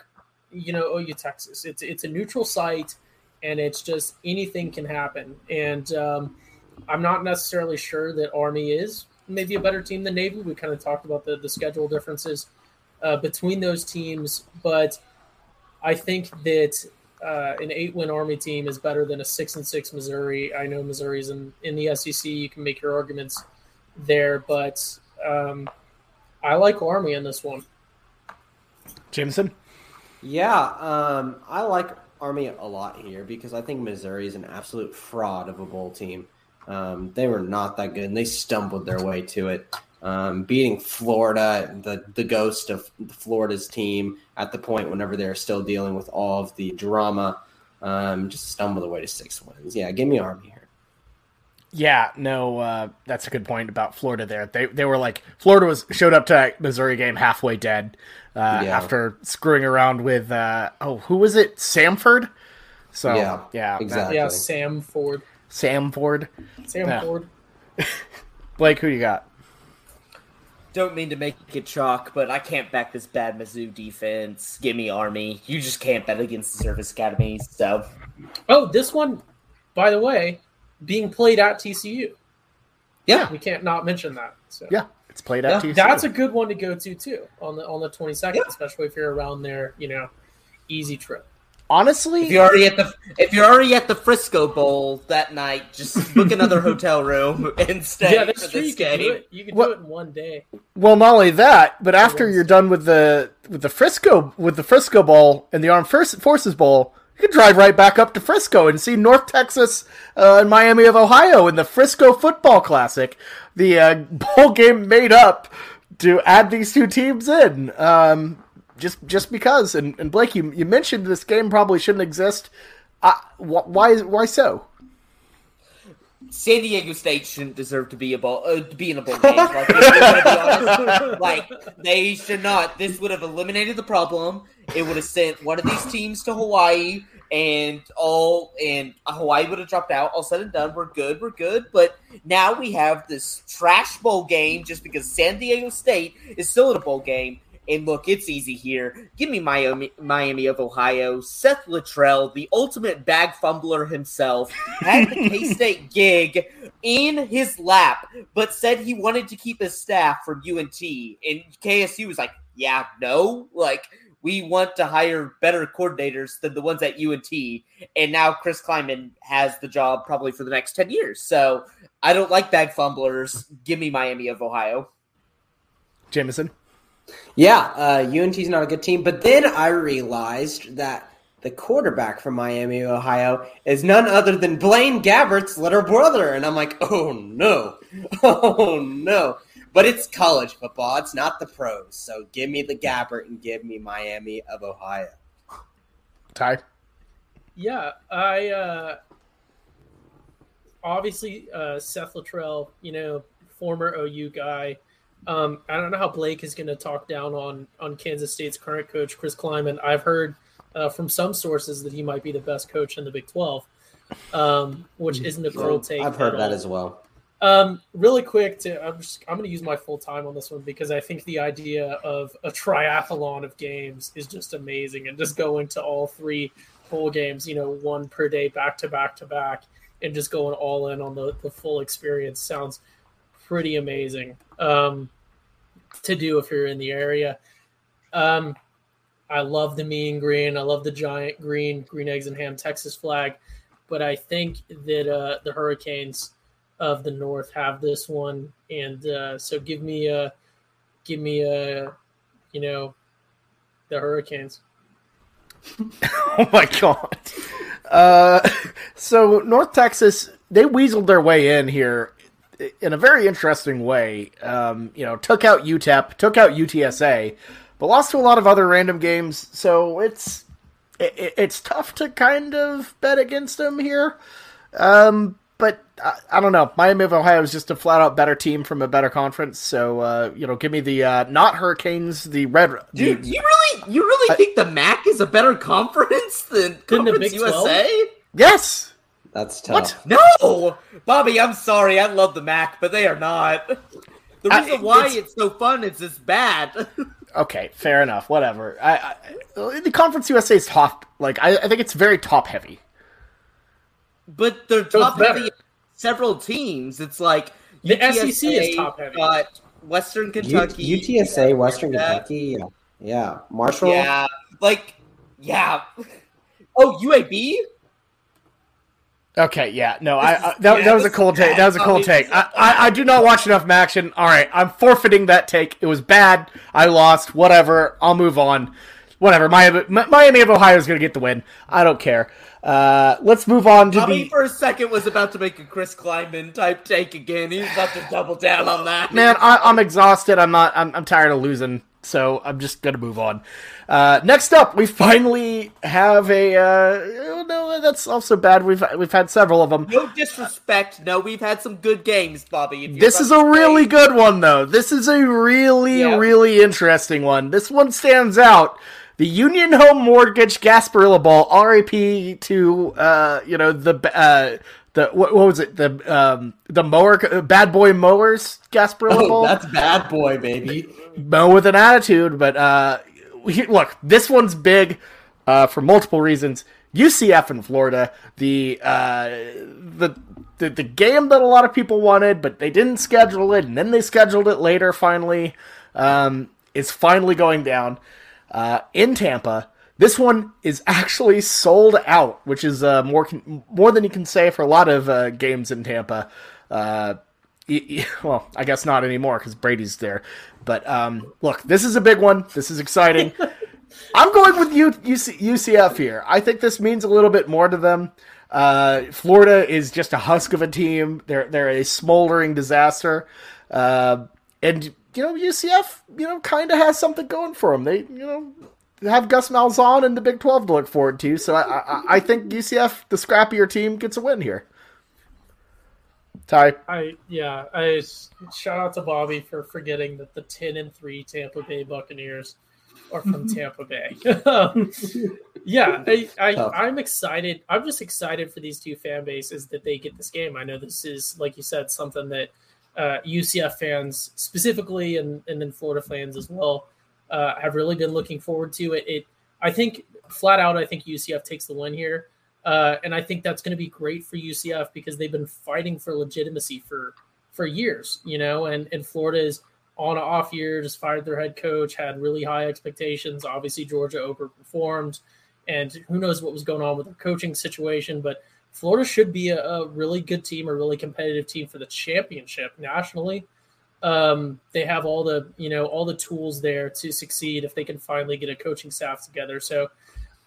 you know OU Texas. It's it's a neutral site, and it's just anything can happen. And um, I'm not necessarily sure that Army is maybe a better team than Navy. We kind of talked about the the schedule differences uh, between those teams, but I think that uh, an eight win Army team is better than a six and six Missouri. I know Missouri's in in the SEC. You can make your arguments there, but um, I like Army in this one. Jameson? Yeah, um, I like Army a lot here because I think Missouri is an absolute fraud of a bowl team. Um, they were not that good, and they stumbled their way to it. Um, beating Florida, the the ghost of Florida's team at the point whenever they're still dealing with all of the drama, um, just stumbled away to six wins. Yeah, give me Army here. Yeah, no, uh, that's a good point about Florida. There, they they were like Florida was showed up to Missouri game halfway dead uh, Yeah. after screwing around with uh, oh who was it Samford? So Yeah, yeah, that- exactly. Yeah, Sam Ford. Samford. Sam Yeah. Ford. *laughs* Blake, who you got? Don't mean to make it chalk, but I can't back this bad Mizzou defense. Give me Army. You just can't bet against the service academy. So Oh, this one, by the way, being played at TCU. yeah, We can't not mention that. So Yeah, it's played at Yeah, TCU. that's a good one to go to too on the on the twenty second, Yeah. especially if you're around there. You know, easy trip. honestly. if you're already at the if you're already at the Frisco Bowl that night, just book another *laughs* hotel room and stay yeah, that's for true. You this can do game. it. You can What- do it in one day. Well, not only that, but after you're done with the with the Frisco with the Frisco Bowl and the Armed Forces Bowl, you can drive right back up to Frisco and see North Texas uh, and Miami of Ohio in the Frisco Football Classic, the uh, *laughs* bowl game made up to add these two teams in. Um, just just because, and, and Blake, you, you mentioned this game probably shouldn't exist. Uh, wh- why why so? San Diego State shouldn't deserve to be a bowl, uh, to be in a bowl game. Like, if we're gonna be honest, *laughs* like they should not. This would have eliminated the problem. It would have sent one of these teams to Hawaii, and all and Hawaii would have dropped out. All said and done, we're good, we're good. But now we have this trash bowl game just because San Diego State is still in a bowl game. And look, it's easy here. Give me Miami, Miami of Ohio. Seth Littrell, the ultimate bag fumbler himself, had the *laughs* K State gig in his lap, but said he wanted to keep his staff from UNT. And KSU was like, yeah, no. Like, we want to hire better coordinators than the ones at UNT. And now Chris Klieman has the job probably for the next 10 years. So I don't like bag fumblers. Give me Miami of Ohio. Jameson. Yeah, uh, UNT's not a good team. But then I realized that the quarterback from Miami, Ohio, is none other than Blaine Gabbert's little brother. And I'm like, oh no, *laughs* oh no. But it's college football, it's not the pros. So give me the Gabbert and give me Miami of Ohio. Ty. Yeah, I uh, obviously uh, Seth Littrell, you know, former OU guy. Um, I don't know how Blake is going to talk down on on Kansas State's current coach Chris Klieman. I've heard uh, from some sources that he might be the best coach in the Big Twelve, um, which isn't a cruel take. I've heard that all. as well. Um, really quick to I'm just I'm going to use my full time on this one because I think the idea of a triathlon of games is just amazing and just going to all three bowl games, you know, one per day, back to back to back, and just going all in on the the full experience sounds pretty amazing um, to do if you're in the area. Um, I love the mean green. I love the giant green, green eggs and ham Texas flag, but I think that uh, the Hurricanes of the North have this one, and uh, so give me a, give me a, you know, the Hurricanes. *laughs* Oh my god. Uh, so North Texas, they weaseled their way in here in a very interesting way. Um, you know, took out UTEP, took out UTSA, but lost to a lot of other random games. So it's it, it's tough to kind of bet against them here. Um, I, I don't know. Miami of Ohio is just a flat out better team from a better conference. So uh, you know, give me the uh, not Hurricanes, the red. Dude, the- you really, you really I- think the MAC is a better conference than Than the Conference Big 12? USA? yes. That's tough. What? No, Bobby, I'm sorry. I love the MAC, but they are not. The I- reason why it's- it's, so fun is it's bad. *laughs* Okay, fair enough. Whatever. I, I the Conference USA is top. Like I, I think it's very top heavy. but they're So top heavy better. in several teams. It's like The UTSA SEC is top heavy. Got Western U- Kentucky, UTSA, Western Yeah. Kentucky, yeah, yeah. Marshall, Yeah, like yeah. *laughs* Oh, UAB. Okay, yeah, no, I, I that, yeah, that was a this cold take. That was a cold take. I, I, I do not watch enough action. All right, I'm forfeiting that take. It was bad. I lost. Whatever. I'll move on. Whatever. Miami, Miami of Ohio is going to get the win. I don't care. Uh, let's move on to Tommy the for a second was about to make a Chris Klieman type take again. He's about to double down on that. man. I, I'm exhausted. I'm not. I'm, I'm tired of losing. So I'm just gonna move on. Uh, next up, we finally have a. Uh, oh, no, that's also bad. We've we've had several of them. No disrespect. No, we've had some good games, Bobby. This is a really good one, though. This is a really, Yeah. really interesting one. This one stands out. The Union Home Mortgage Gasparilla Ball, RAP to uh, you know the uh, the what, what was it the um, the mower uh, bad boy mowers Gasparilla Oh, Ball that's bad boy, baby. mow with an attitude. But uh, he- look, this one's big uh, for multiple reasons. UCF in Florida, the uh, the the the game that a lot of people wanted, but they didn't schedule it, and then they scheduled it later. Finally, um, is finally going down uh, in Tampa. This one is actually sold out, which is uh, more con- more than you can say for a lot of uh, games in Tampa. Uh, y- y- *laughs* well, I guess not anymore because Brady's there. But um, look, this is a big one. This is exciting. *laughs* I'm going with U- UC- UCF here. I think this means a little bit more to them. Uh, Florida is just a husk of a team. They're they're a smoldering disaster, uh, and you know UCF, you know, kind of has something going for them. They you know have Gus Malzahn in the Big Twelve to look forward to. So I I, I think UCF, the scrappier team, gets a win here. Ty, I yeah, I s- shout out to Bobby for forgetting that the ten and three Tampa Bay Buccaneers are from *laughs* Tampa Bay. *laughs* um, yeah, I, I I'm excited. I'm just excited for these two fan bases that they get this game. I know this is like you said something that uh, UCF fans specifically and and then Florida fans as well uh, have really been looking forward to it. It I think flat out I think UCF takes the win here. Uh, and I think that's going to be great for UCF because they've been fighting for legitimacy for for years, you know. And and Florida is on an off year, just fired their head coach, had really high expectations. Obviously, Georgia overperformed, and who knows what was going on with their coaching situation. But Florida should be a, a really good team, a really competitive team for the championship nationally. Um, they have all the you know all the tools there to succeed if they can finally get a coaching staff together. So.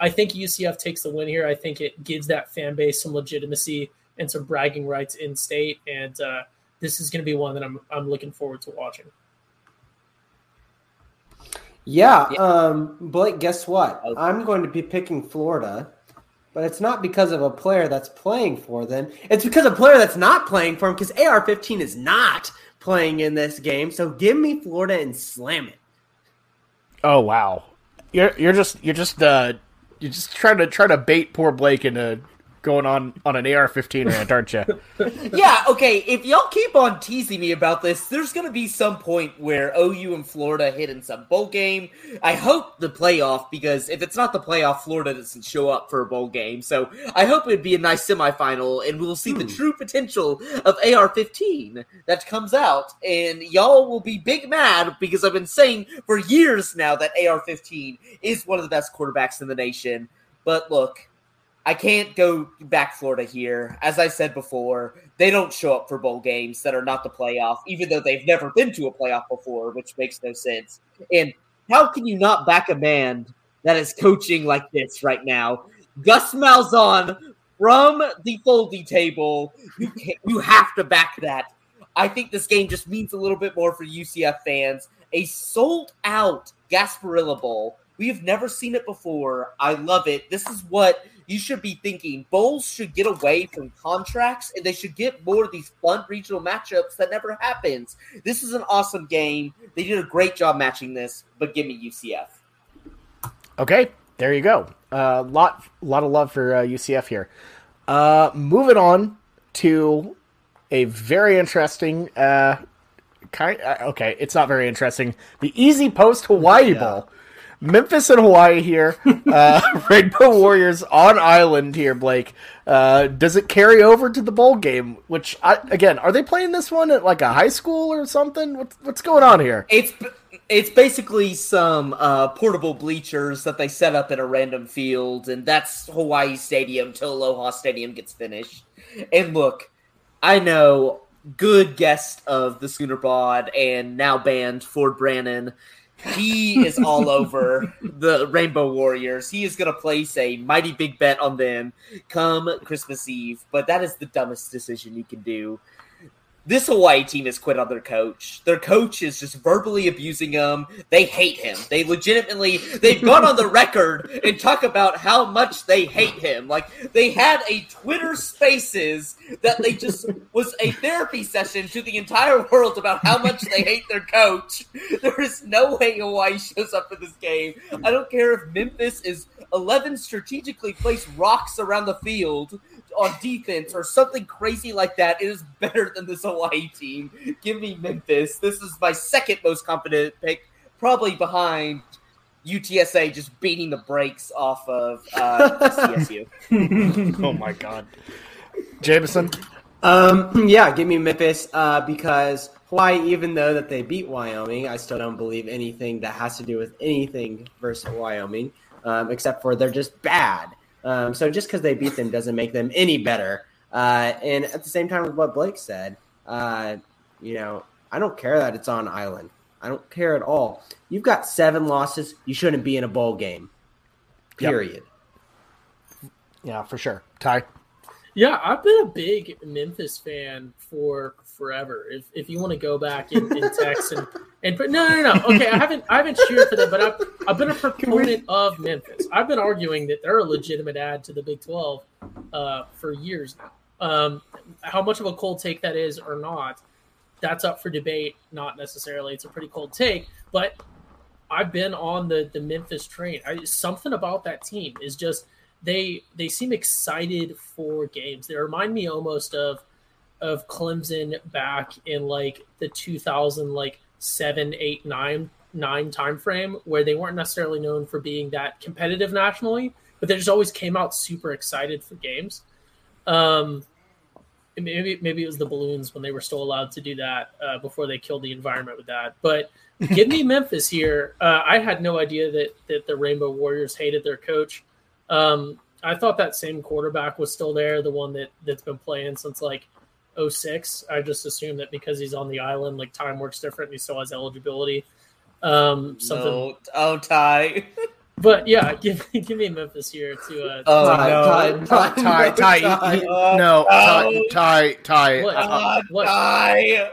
I think UCF takes the win here. I think it gives that fan base some legitimacy and some bragging rights in state, and uh, this is going to be one that I'm I'm looking forward to watching. Yeah, um, Blake, guess what? Oh. I'm going to be picking Florida, but it's not because of a player that's playing for them. It's because a player that's not playing for them because AR-15 is not playing in this game. So give me Florida and slam it. Oh wow, you're you're just you're just uh you're just trying to try to bait poor Blake into going on on an AR-15 rant, aren't you? *laughs* Yeah, okay. If y'all keep on teasing me about this, there's going to be some point where OU and Florida hit in some bowl game. I hope the playoff, because if it's not the playoff, Florida doesn't show up for a bowl game. So I hope it'd be a nice semifinal, and we'll see the hmm. true potential of AR-15 that comes out. And y'all will be big mad because I've been saying for years now that AR-15 is one of the best quarterbacks in the nation. But look, I can't go back Florida here. As I said before, they don't show up for bowl games that are not the playoff, even though they've never been to a playoff before, which makes no sense. And how can you not back a man that is coaching like this right now? Gus Malzahn from the Foldy table. You can you have to back that. I think this game just means a little bit more for UCF fans. A sold out Gasparilla Bowl. We have never seen it before. I love it. This is what you should be thinking. Bowls should get away from contracts and they should get more of these fun regional matchups that never happens. This is an awesome game. They did a great job matching this, but give me UCF. Okay, there you go. A uh, lot, lot of love for uh, UCF here. Uh, moving on to a very interesting uh, kind uh, okay, it's not very interesting. The Easy Post Hawaii Bowl. Memphis and Hawaii here. *laughs* Uh, Rainbow Warriors on island here, Blake. Uh, does it carry over to the bowl game? Which, I, again, are they playing this one at like a high school or something? What's, what's going on here? It's it's basically some uh, portable bleachers that they set up in a random field, and that's Hawaii Stadium till Aloha Stadium gets finished. And look, I know good guest of the Schooner Pod and now banned Ford Brannon he is all over the Rainbow Warriors. He is going to place a mighty big bet on them come Christmas Eve, but that is the dumbest decision you can do this Hawaii team has quit on their coach. Their coach is just verbally abusing them. They hate him. They legitimately they've gone *laughs* on the record and talk about how much they hate him. Like they had a Twitter Spaces that they just *laughs* was a therapy session to the entire world about how much they hate their coach. There is no way Hawaii shows up for this game. I don't care if Memphis is 11 strategically placed rocks around the field on defense or something crazy like that, it is better than this Hawaii team. Give me Memphis. This is my second most confident pick, probably behind UTSA just beating the brakes off of uh, CSU. *laughs* oh my god, Jameson. Um, *clears throat* yeah, give me Memphis uh, because Hawaii, even though that they beat Wyoming, I still don't believe anything that has to do with anything versus Wyoming, um, except for they're just bad. Um, so just because they beat them doesn't make them any better. Uh, and at the same time with what Blake said, uh, you know, I don't care that it's on island. I don't care at all. You've got seven losses. You shouldn't be in a bowl game. Period. Yep. Yeah, for sure. Ty. Yeah, I've been a big Memphis fan for forever. If if you want to go back in, in text and and but no no no okay I haven't I haven't cheered for them, but I've I've been a *laughs* proponent of Memphis. I've been arguing that they're a legitimate add to the Big Twelve uh, for years now. Um, how much of a cold take that is or not, that's up for debate. Not necessarily. It's a pretty cold take, but I've been on the the Memphis train. I, something about that team is just they they seem excited for games. They remind me almost of of Clemson back in like the 2000 like seven, eight, nine, nine time frame where they weren't necessarily known for being that competitive nationally, but they just always came out super excited for games. Um, maybe maybe it was the balloons when they were still allowed to do that uh, before they killed the environment with that. But *laughs* give me Memphis here. Uh, I had no idea that that the Rainbow Warriors hated their coach. Um, I thought that same quarterback was still there, the one that that's been playing since like 06. I just assume that because he's on the island, like time works different. And he still has eligibility. Um, something. No, oh, Ty. *laughs* But yeah, *laughs* give me give me Memphis here to. Uh, oh Ty, no, Ty, Ty, *laughs* Ty, Ty, no, Ty, Ty, Ty, What? uh, what? Ty.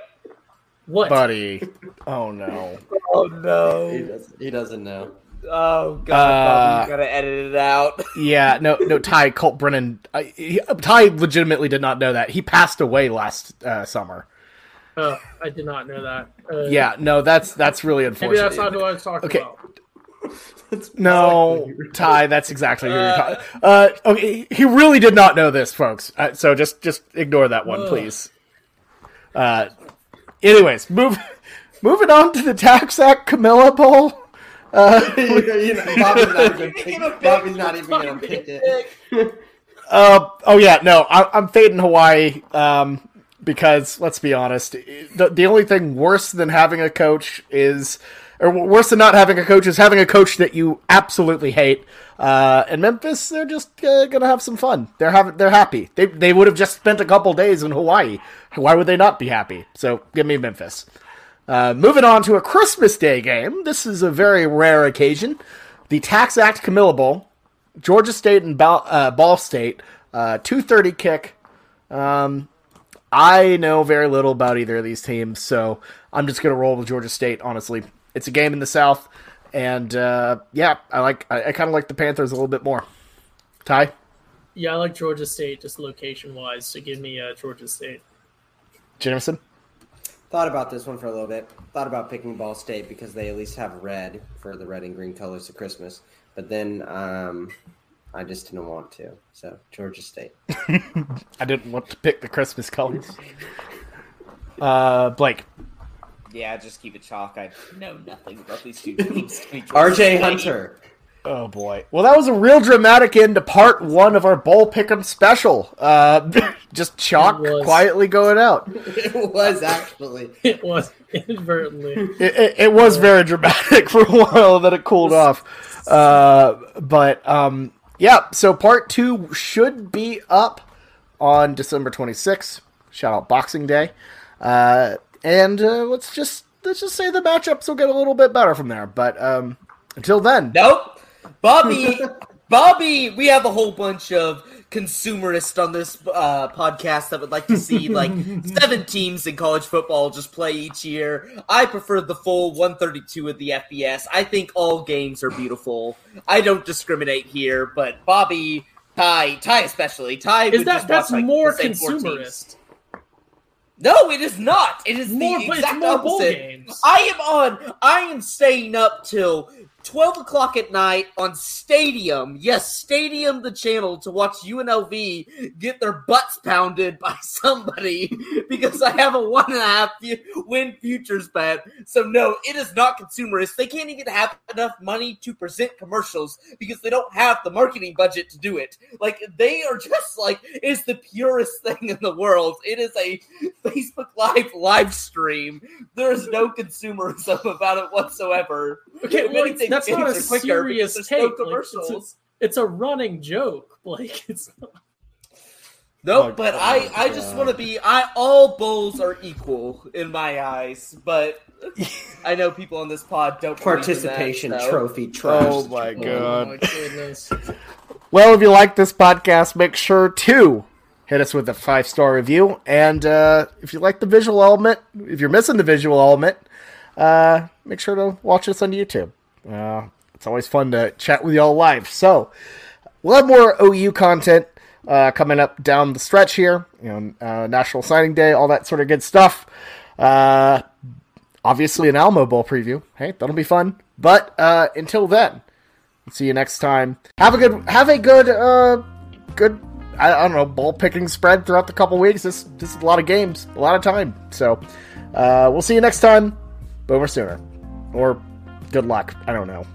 What? buddy. Oh no. Oh no, He no. doesn't, he doesn't know. Oh god, Uh, gotta edit it out. *laughs* Yeah, no, no. Ty Colt Brennan. I, he, Ty legitimately did not know that he passed away last uh, summer. Oh, I did not know that. Uh, Yeah, no, that's that's really Maybe unfortunate. that's not who I was talking Okay. about. *laughs* No, Ty, that's exactly who you're talking. Uh, okay, he really did not know this, folks. Uh, so just just ignore that one, Ugh. please. Uh, anyways, move *laughs* moving on to the Tax Act Camellia Bowl. *laughs* *laughs* you know, Bobby's not even, pick, Bobby's not even gonna pick it. Uh, oh yeah, no, I, I'm fading Hawaii um, because let's be honest, the, the only thing worse than having a coach is, or worse than not having a coach is having a coach that you absolutely hate. Uh, and Memphis, they're just uh, gonna have some fun. They're having, they're happy. They they would have just spent a couple days in Hawaii. Why would they not be happy? So give me Memphis. Uh, moving on to a Christmas Day game. This is a very rare occasion. The Tax Act Camellia Bowl. Georgia State and Ball, uh, Ball State, uh, two thirty kick. Um, I know very little about either of these teams, so I'm just gonna roll with Georgia State. Honestly, it's a game in the South, and uh, yeah, I like. I, I kind of like the Panthers a little bit more. Ty, Yeah, I like Georgia State just location wise. So give me uh, Georgia State. Jameson. Thought about this one for a little bit. Thought about picking Ball State because they at least have red for the red and green colors of Christmas. But then um, I just didn't want to. So Georgia State. *laughs* I didn't want to pick the Christmas colors. *laughs* Uh, Blake. Yeah, just keep it chalk. I know nothing about these two *laughs* teams. RJ Hunter. Oh boy. Well, that was a real dramatic end to part one of our bowl pick'em special. Uh, *laughs* just chalk quietly going out. *laughs* it was actually. *laughs* It was inadvertently. It, it, it was very dramatic for a while, then it cooled off. Uh, but um, yeah, so part two should be up on December 26th. Shout out Boxing Day. Uh, and uh, let's just let's just say the matchups will get a little bit better from there. But um, until then, Nope. Bobby, Bobby, we have a whole bunch of consumerists on this uh, podcast that would like to see like *laughs* seven teams in college football just play each year. I prefer the full 132 of the FBS. I think all games are beautiful. I don't discriminate here, but Bobby, Ty, Ty especially, Ty Is that just that's watch, more the same four teams. consumerist? No, it is not. It is More, the exact opposite. games. I am on. I am staying up till twelve o'clock at night on Stadium. Yes, Stadium, the channel to watch UNLV get their butts pounded by *laughs* somebody because I have a one and a half win futures bet. So no, it is not consumerist. They can't even have enough money to present commercials because they don't have the marketing budget to do it. Like they are just like it's the purest *laughs* thing in the world. It is a Facebook Live live stream. There is no consumerism *laughs* about it whatsoever. Okay, well, that's not a quicker serious take. there's no like, it's, a, it's a running joke. *laughs* Like it's not, *laughs* Nope, Oh, but oh I, my I just want to be. I all bowls are equal in my eyes, but *laughs* I know people on this pod don't believe in that, Participation so- trophy trash. oh my oh god. my goodness. Well, if you like this podcast, make sure to hit us with a five star review. And uh, if you like the visual element, if you're missing the visual element, uh, make sure to watch us on YouTube. Uh, it's always fun to chat with y'all live. So we'll have more OU content uh, coming up down the stretch here. You know, uh, National Signing Day, all that sort of good stuff. Uh, obviously, an Alamo Bowl preview. Hey, that'll be fun. But uh, until then. See you next time. Have a good have a good uh good I, I don't know ball picking spread throughout the couple weeks. This this is a lot of games, a lot of time. So uh we'll see you next time. Boomer sooner. Or good luck. I don't know.